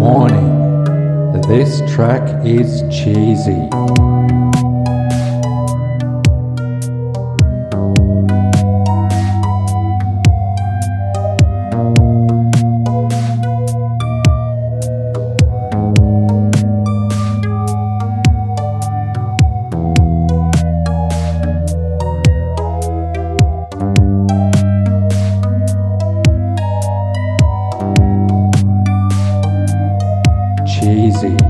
Warning, this track is cheesy. Cheesy.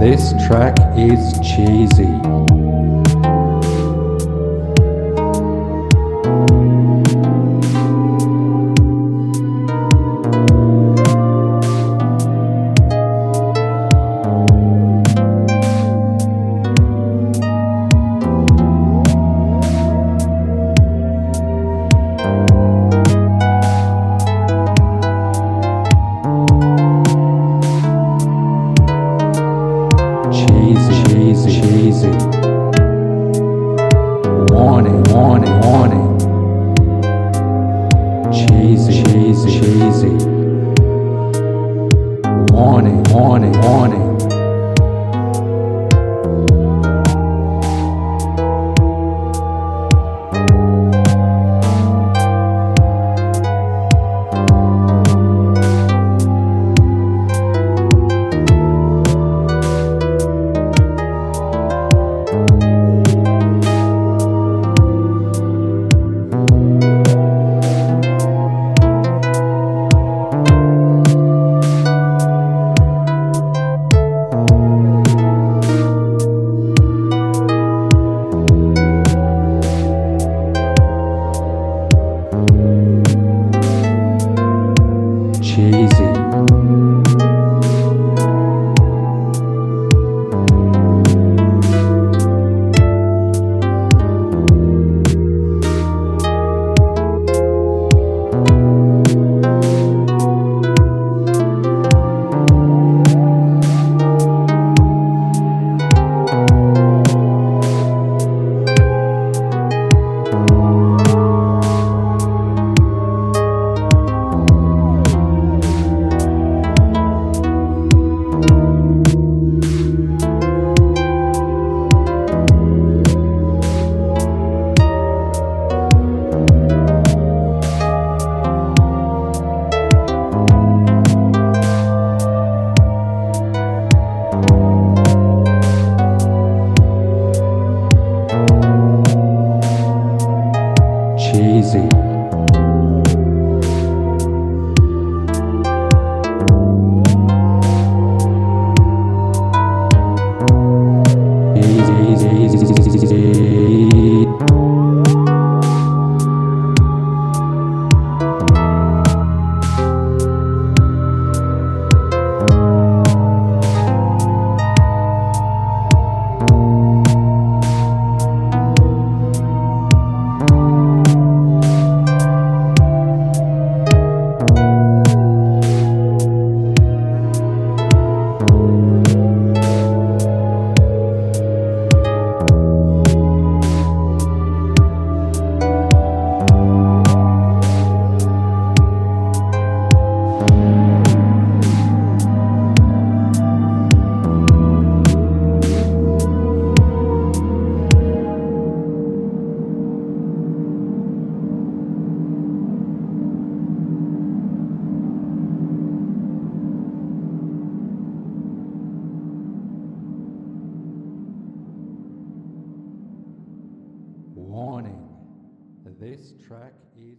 This track is cheesy. Cheesy. Warning, warning, warning. cheesy. This track is